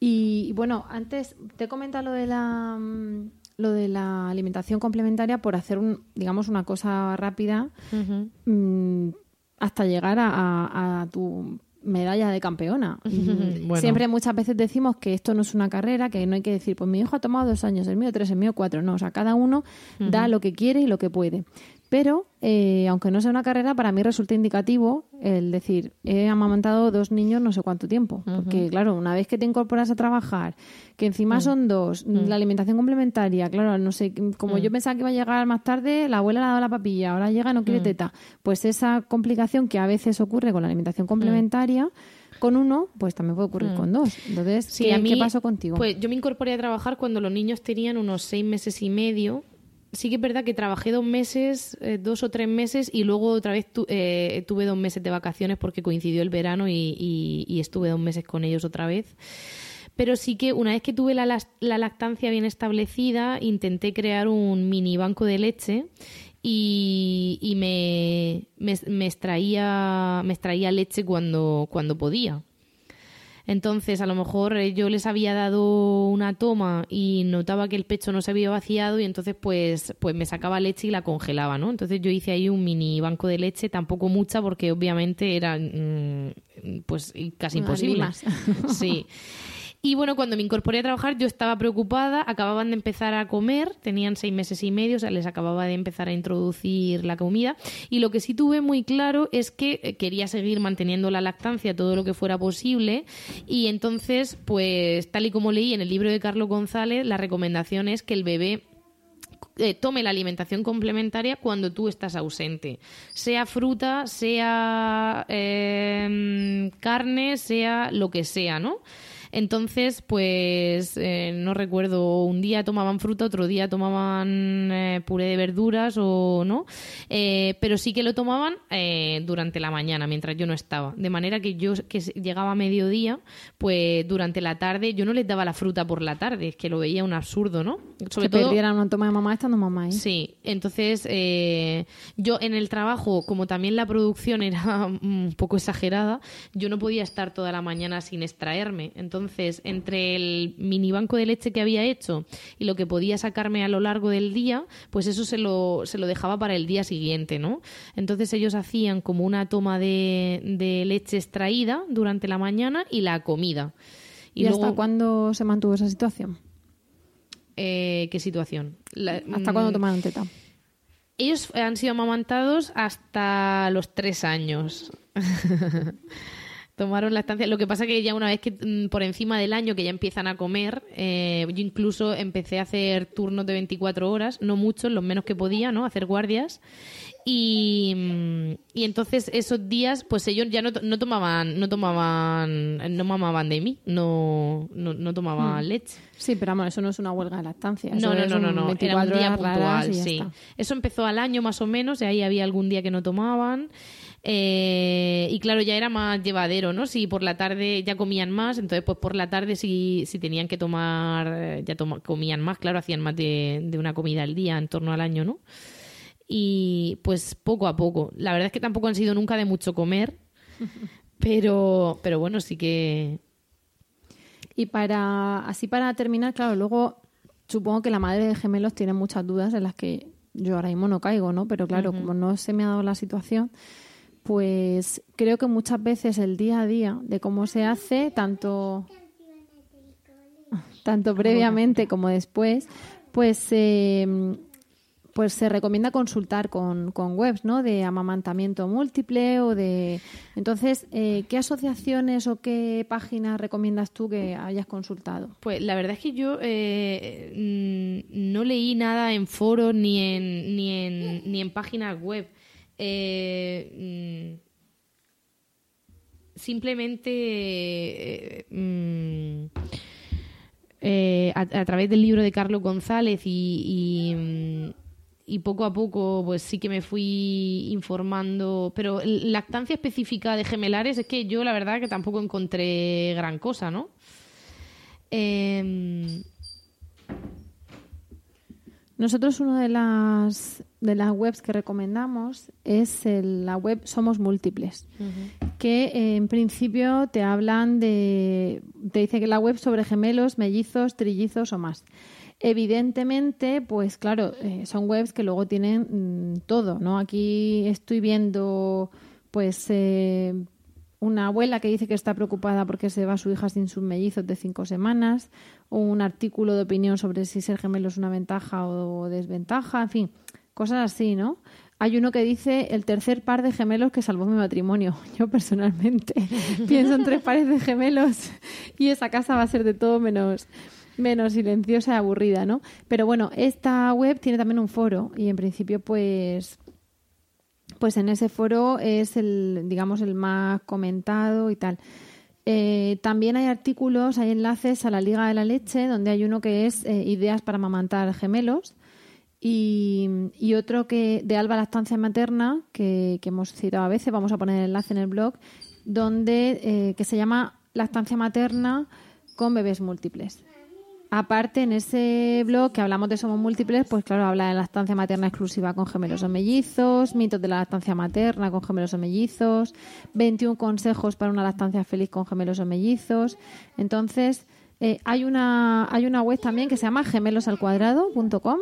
Y bueno, antes te comenta lo de la mm, lo de la alimentación complementaria por hacer un, digamos, una cosa rápida hasta llegar a, tu medalla de campeona. Siempre muchas veces decimos que esto no es una carrera, que no hay que decir, pues mi hijo ha tomado dos años, el mío tres, el mío cuatro. No, o sea, cada uno da lo que quiere y lo que puede. Pero, eh, aunque no sea una carrera, para mí resulta indicativo el decir, he amamantado dos niños no sé cuánto tiempo. Porque, claro, una vez que te incorporas a trabajar, que encima mm. son dos, mm. la alimentación complementaria, claro, no sé, como yo mm. pensaba que iba a llegar más tarde, la abuela le ha dado la papilla, ahora llega y no quiere teta. Pues esa complicación que a veces ocurre con la alimentación complementaria con uno, pues también puede ocurrir con dos. Entonces, ¿qué, ¿qué, pasó contigo? Pues yo me incorporé a trabajar cuando los niños tenían unos seis meses y medio sí que es verdad que trabajé dos meses, eh, dos o tres meses, y luego otra vez eh, tuve dos meses de vacaciones porque coincidió el verano y, estuve dos meses con ellos otra vez. Pero sí que una vez que tuve la, lactancia bien establecida, intenté crear un mini banco de leche y, me, me, extraía, me extraía leche cuando, cuando podía. Entonces, a lo mejor eh, yo les había dado una toma y notaba que el pecho no se había vaciado y entonces pues, pues me sacaba leche y la congelaba, ¿no? Entonces yo hice ahí un mini banco de leche, tampoco mucha porque obviamente era mm, pues casi imposible. Sí. Y bueno, cuando me incorporé a trabajar yo estaba preocupada, acababan de empezar a comer, tenían seis meses y medio, o sea, les acababa de empezar a introducir la comida. Y lo que sí tuve muy claro es que eh, quería seguir manteniendo la lactancia todo lo que fuera posible. Y entonces, pues tal y como leí en el libro de Carlos González, la recomendación es que el bebé eh, tome la alimentación complementaria cuando tú estás ausente. Sea fruta, sea eh, carne, sea lo que sea, ¿no? Entonces, pues eh, no recuerdo, un día tomaban fruta, otro día tomaban eh, puré de verduras o no, eh, pero sí que lo tomaban durante la mañana, mientras yo no estaba. De manera que yo, que llegaba a mediodía, pues durante la tarde, yo no les daba la fruta por la tarde, es que lo veía un absurdo, ¿no? Sobre que todo, perdieran una toma de mamá estando mamá. ¿eh? Sí, entonces yo en el trabajo, como también la producción era un poco exagerada, yo no podía estar toda la mañana sin extraerme. Entonces, entonces, entre el mini banco de leche que había hecho y lo que podía sacarme a lo largo del día, pues eso se lo, se lo dejaba para el día siguiente, ¿no? Entonces ellos hacían como una toma de, leche extraída durante la mañana y la comida. ¿Y, hasta cuándo se mantuvo esa situación? Eh, ¿Qué situación? ¿Hasta cuándo mm, tomaron teta? Ellos han sido amamantados hasta los tres años. tomaron la estancia. Lo que pasa que ya una vez que mm, por encima del año que ya empiezan a comer, eh, yo incluso empecé a hacer turnos de 24 horas, no muchos, los menos que podía, ¿no? Hacer guardias. Y, mm, y entonces esos días, pues ellos ya no, no tomaban, no tomaban, no mamaban de mí, no, no, tomaban mm. leche. Sí, pero vamos, eso no es una huelga de lactancia. No, no, no, no, no, era un día puntual, sí. Eso empezó al año más o menos, y ahí había algún día que no tomaban. Eh, y claro, ya era más llevadero, ¿no? Si por la tarde ya comían más, entonces pues por la tarde si, si tenían que tomar, eh, ya comían más, claro, hacían más de, una comida al día en torno al año, ¿no? Y pues poco a poco. La verdad es que tampoco han sido nunca de mucho comer, pero, pero bueno, sí que... Y para, así para terminar, claro, luego supongo que la madre de gemelos tiene muchas dudas en las que yo ahora mismo no caigo, ¿no? Pero claro, como no se me ha dado la situación, pues creo que muchas veces el día a día de cómo se hace, tanto, tanto previamente como después, pues, eh, pues se recomienda consultar con, con, webs ¿no? de amamantamiento múltiple o de... Entonces, eh, ¿qué asociaciones o qué páginas recomiendas tú que hayas consultado? Pues la verdad es que yo eh, no leí nada en foros ni en, ni en, ni en páginas web. Eh, mm, simplemente eh, mm, eh, a, través del libro de Carlos González y, mm, y, poco a poco pues sí que me fui informando pero lactancia específica de gemelares es que yo la verdad que tampoco encontré gran cosa ¿no? Em, nosotros una de las de las webs que recomendamos es la web Somos Múltiples, que eh, en principio te hablan de te dice que la web sobre gemelos, mellizos, trillizos o más. Evidentemente, pues claro, eh, son webs que luego tienen mm, todo, ¿no? Aquí estoy viendo pues eh, una abuela que dice que está preocupada porque se va su hija sin sus mellizos de cinco semanas, o un artículo de opinión sobre si ser gemelo es una ventaja o desventaja, en fin, cosas así, ¿no? Hay uno que dice el tercer par de gemelos que salvó mi matrimonio. Yo personalmente pienso en tres pares de gemelos y esa casa va a ser de todo menos menos silenciosa y aburrida, ¿no? Pero bueno, esta web tiene también un foro y en principio pues pues en ese foro es el, digamos, el más comentado y tal. Eh, también hay artículos, hay enlaces a la Liga de la Leche, donde hay uno que es eh, ideas para amamantar gemelos y, otro que de Alba Lactancia Materna, que, hemos citado a veces, vamos a poner el enlace en el blog, donde eh, que se llama Lactancia Materna con bebés múltiples. Aparte, en ese blog que hablamos de Somos Múltiples, pues claro, habla de lactancia materna exclusiva con gemelos o mellizos, mitos de la lactancia materna con gemelos o mellizos, 21 consejos para una lactancia feliz con gemelos o mellizos. Entonces, eh, hay, una, hay una web también que se llama gemelosalcuadrado.com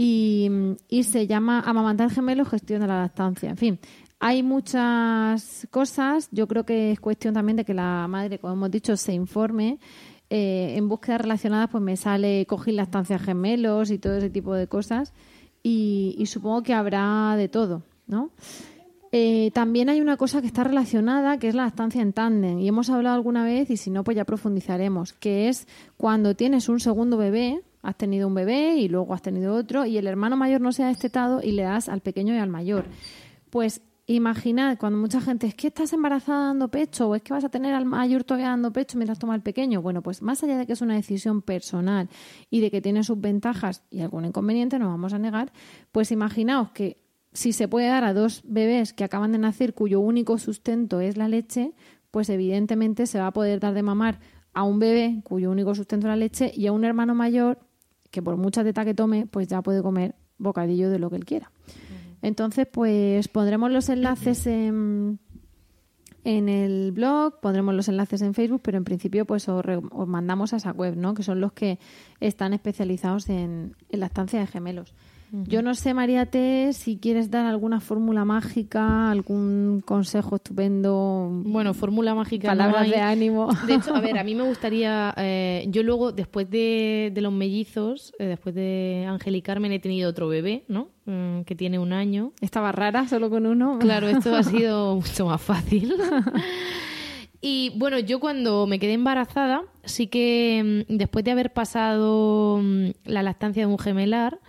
y, y se llama Amamantar Gemelos, Gestión de la Lactancia. En fin, hay muchas cosas. Yo creo que es cuestión también de que la madre, como hemos dicho, se informe. Eh, en búsquedas relacionadas, pues me sale coger lactancia gemelos y todo ese tipo de cosas. Y, y supongo que habrá de todo, ¿no? Eh, también hay una cosa que está relacionada, que es la lactancia en tándem. Y hemos hablado alguna vez, y si no, pues ya profundizaremos, que es cuando tienes un segundo bebé, has tenido un bebé y luego has tenido otro, y el hermano mayor no se ha destetado y le das al pequeño y al mayor. Pues imaginad cuando mucha gente es que estás embarazada dando pecho o es que vas a tener al mayor todavía dando pecho mientras toma el pequeño. Bueno, pues más allá de que es una decisión personal y de que tiene sus ventajas y algún inconveniente, no vamos a negar, pues imaginaos que si se puede dar a dos bebés que acaban de nacer cuyo único sustento es la leche, pues evidentemente se va a poder dar de mamar a un bebé cuyo único sustento es la leche y a un hermano mayor que por mucha teta que tome, pues ya puede comer bocadillo de lo que él quiera. Entonces, pues pondremos los enlaces en, en el blog, pondremos los enlaces en Facebook, pero en principio pues os, mandamos a esa web, ¿no? Que son los que están especializados en, en lactancia de gemelos. Yo no sé, María T, si quieres dar alguna fórmula mágica, algún consejo estupendo. Bueno, fórmula mágica. Palabras de ánimo. De hecho, a ver, a mí me gustaría. Eh, yo luego, después de, los mellizos, eh, después de Angélica Carmen, he tenido otro bebé, ¿no? Mm, que tiene un año. Estaba rara solo con uno. Claro, esto ha sido mucho más fácil. Y bueno, yo cuando me quedé embarazada, sí que mm, después de haber pasado mm, la lactancia de un gemelar,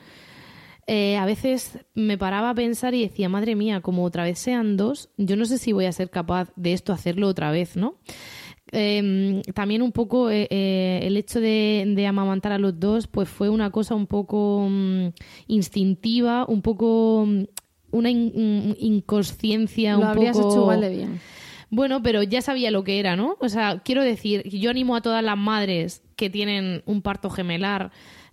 eh, a veces me paraba a pensar y decía, madre mía, como otra vez sean dos, yo no sé si voy a ser capaz de esto hacerlo otra vez, ¿no? Em, también un poco eh, eh, el hecho de, amamantar a los dos, pues fue una cosa un poco mm, instintiva, un poco mm, una inconsciencia, lo un habrías poco. hecho igual de bien. Bueno, pero ya sabía lo que era, ¿no? O sea, quiero decir, yo animo a todas las madres que tienen un parto gemelar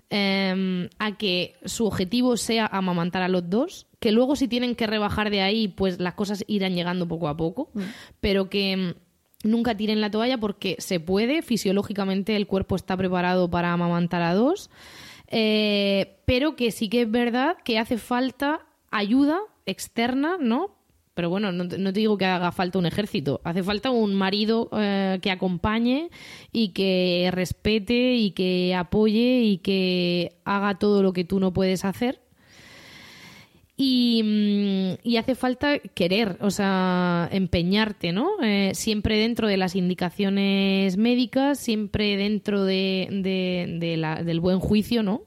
Em, a que su objetivo sea amamantar a los dos, que luego si tienen que rebajar de ahí, pues las cosas irán llegando poco a poco, mm. pero que em, nunca tiren la toalla porque se puede, fisiológicamente el cuerpo está preparado para amamantar a dos, eh, pero que sí que es verdad que hace falta ayuda externa, ¿no? Pero bueno, no te, digo que haga falta un ejército. Hace falta un marido eh, que acompañe y que respete y que apoye y que haga todo lo que tú no puedes hacer. Y, mm, hace falta querer, o sea, empeñarte, ¿no? Eh, siempre dentro de las indicaciones médicas, siempre dentro de, del buen juicio, ¿no?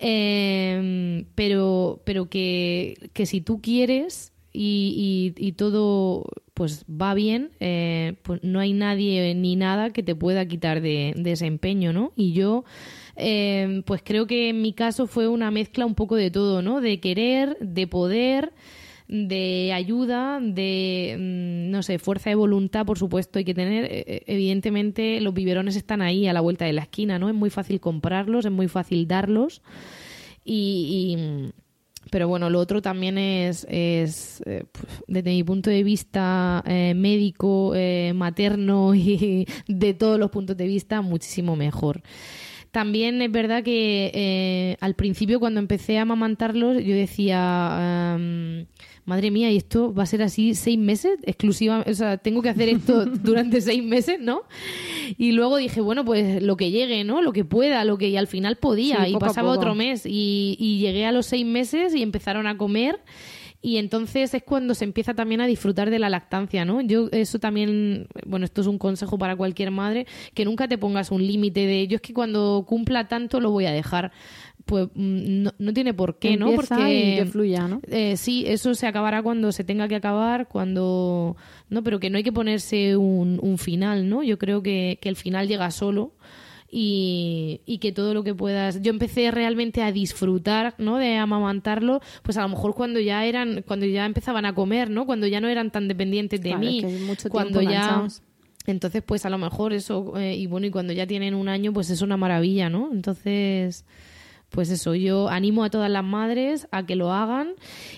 Eh, pero pero que, que si tú quieres y, todo pues va bien, eh, pues no hay nadie ni nada que te pueda quitar de, ese empeño, ¿no? Y yo, eh, pues creo que en mi caso fue una mezcla un poco de todo, ¿no? De querer, de poder, de ayuda, de, mm, no sé, fuerza de voluntad, por supuesto, hay que tener. E, evidentemente, los biberones están ahí a la vuelta de la esquina, ¿no? Es muy fácil comprarlos, es muy fácil darlos. y pero bueno, lo otro también es, eh, desde mi punto de vista eh, médico, eh, materno y de todos los puntos de vista, muchísimo mejor. También es verdad que al principio cuando empecé a amamantarlos yo decía, madre mía, y esto va a ser así seis meses exclusiva, o sea, tengo que hacer esto durante seis meses, ¿no? Y luego dije, bueno, pues lo que llegue, ¿no? Lo que pueda, lo que y al final podía y pasaba otro mes y, y llegué a los seis meses y empezaron a comer y entonces es cuando se empieza también a disfrutar de la lactancia, ¿no? Yo eso también, bueno, esto es un consejo para cualquier madre, que nunca te pongas un límite de yo es que cuando cumpla tanto lo voy a dejar pues mm, no, tiene por qué, ¿no? Porque que fluya, ¿no? Eh, sí, eso se acabará cuando se tenga que acabar, cuando no, pero que no hay que ponerse un, un final, ¿no? Yo creo que, que el final llega solo. Y, y, que todo lo que puedas. Yo empecé realmente a disfrutar, ¿no? De amamantarlo, pues a lo mejor cuando ya eran, cuando ya empezaban a comer, ¿no? Cuando ya no eran tan dependientes de mí, cuando ya Entonces, pues a lo mejor eso, eh, y bueno, y cuando ya tienen un año, pues es una maravilla, ¿no? Entonces, pues eso, yo animo a todas las madres a que lo hagan.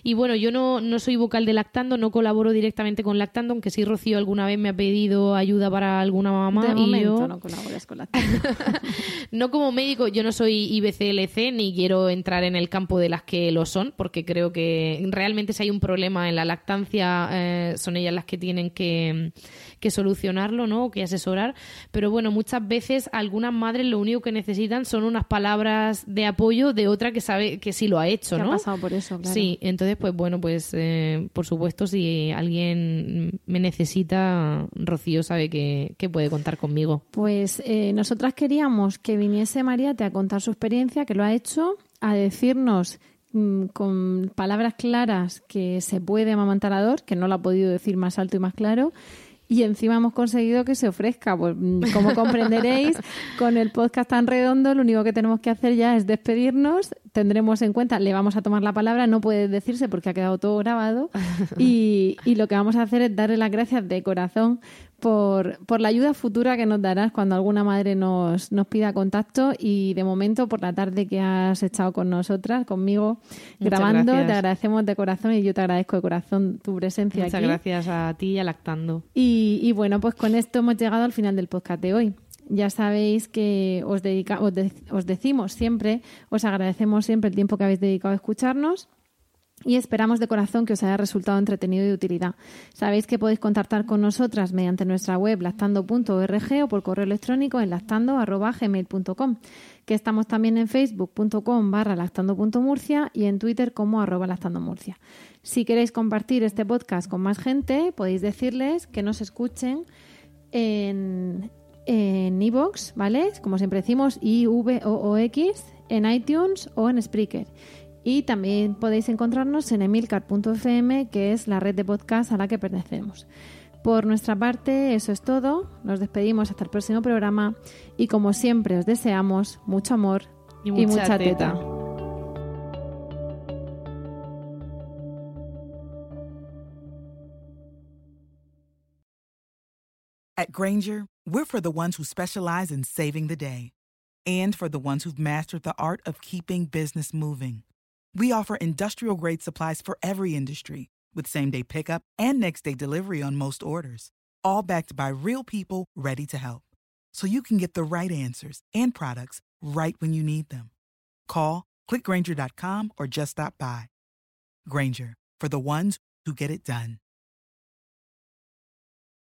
Y bueno, yo no, no soy vocal de Lactando, no colaboro directamente con Lactando, aunque sí Rocío alguna vez me ha pedido ayuda para alguna mamá. De y momento yo- no colaboras con Lactando. no como médico, yo no soy IBCLC ni quiero entrar en el campo de las que lo son, porque creo que realmente si hay un problema en la lactancia eh, son ellas las que tienen que, que solucionarlo, ¿no? O que asesorar. Pero bueno, muchas veces algunas madres lo único que necesitan son unas palabras de apoyo de otra que sabe que sí lo ha hecho, Que ha ¿no? pasado por eso, claro. Sí, entonces pues bueno, pues eh, por supuesto si alguien me necesita, Rocío sabe que, que puede contar conmigo. Pues eh, nosotras queríamos que viniese Mariate a contar su experiencia, que lo ha hecho, a decirnos mm, con palabras claras que se puede amamantar a dos, que no lo ha podido decir más alto y más claro. Y encima hemos conseguido que se ofrezca. Pues, mm, como comprenderéis, con el podcast tan redondo, lo único que tenemos que hacer ya es despedirnos. Tendremos en cuenta, le vamos a tomar la palabra, no puede decirse porque ha quedado todo grabado. Y, y lo que vamos a hacer es darle las gracias de corazón por, por la ayuda futura que nos darás cuando alguna madre nos, nos pida contacto y de momento por la tarde que has estado con nosotras, conmigo, Muchas grabando, gracias. te agradecemos de corazón y yo te agradezco de corazón tu presencia Muchas aquí. gracias a ti y a Lactando. Y, y bueno, pues con esto hemos llegado al final del podcast de hoy. Ya sabéis que os, dedica, os, de- os decimos siempre, os agradecemos siempre el tiempo que habéis dedicado a escucharnos y esperamos de corazón que os haya resultado entretenido y de utilidad. Sabéis que podéis contactar con nosotras mediante nuestra web lactando.org o por correo electrónico en lactando.gmail.com que estamos también en facebook.com barra lactando.murcia y en twitter como arroba lactandomurcia. Si queréis compartir este podcast con más gente, podéis decirles que nos escuchen en en iVoox, ¿vale? Como siempre decimos, i v o o x en iTunes o en Spreaker. Y también podéis encontrarnos en emilcar.fm, que es la red de podcast a la que pertenecemos. Por nuestra parte, eso es todo. Nos despedimos hasta el próximo programa y como siempre os deseamos mucho amor Y y mucha mucha, teta. teta. At Granger, we're for the ones who specialize in saving the day and for the ones who've mastered the art of keeping business moving. We offer industrial grade supplies for every industry with same day pickup and next day delivery on most orders, all backed by real people ready to help. So you can get the right answers and products right when you need them. Call, clickgranger.com, or just stop by. Granger, for the ones who get it done.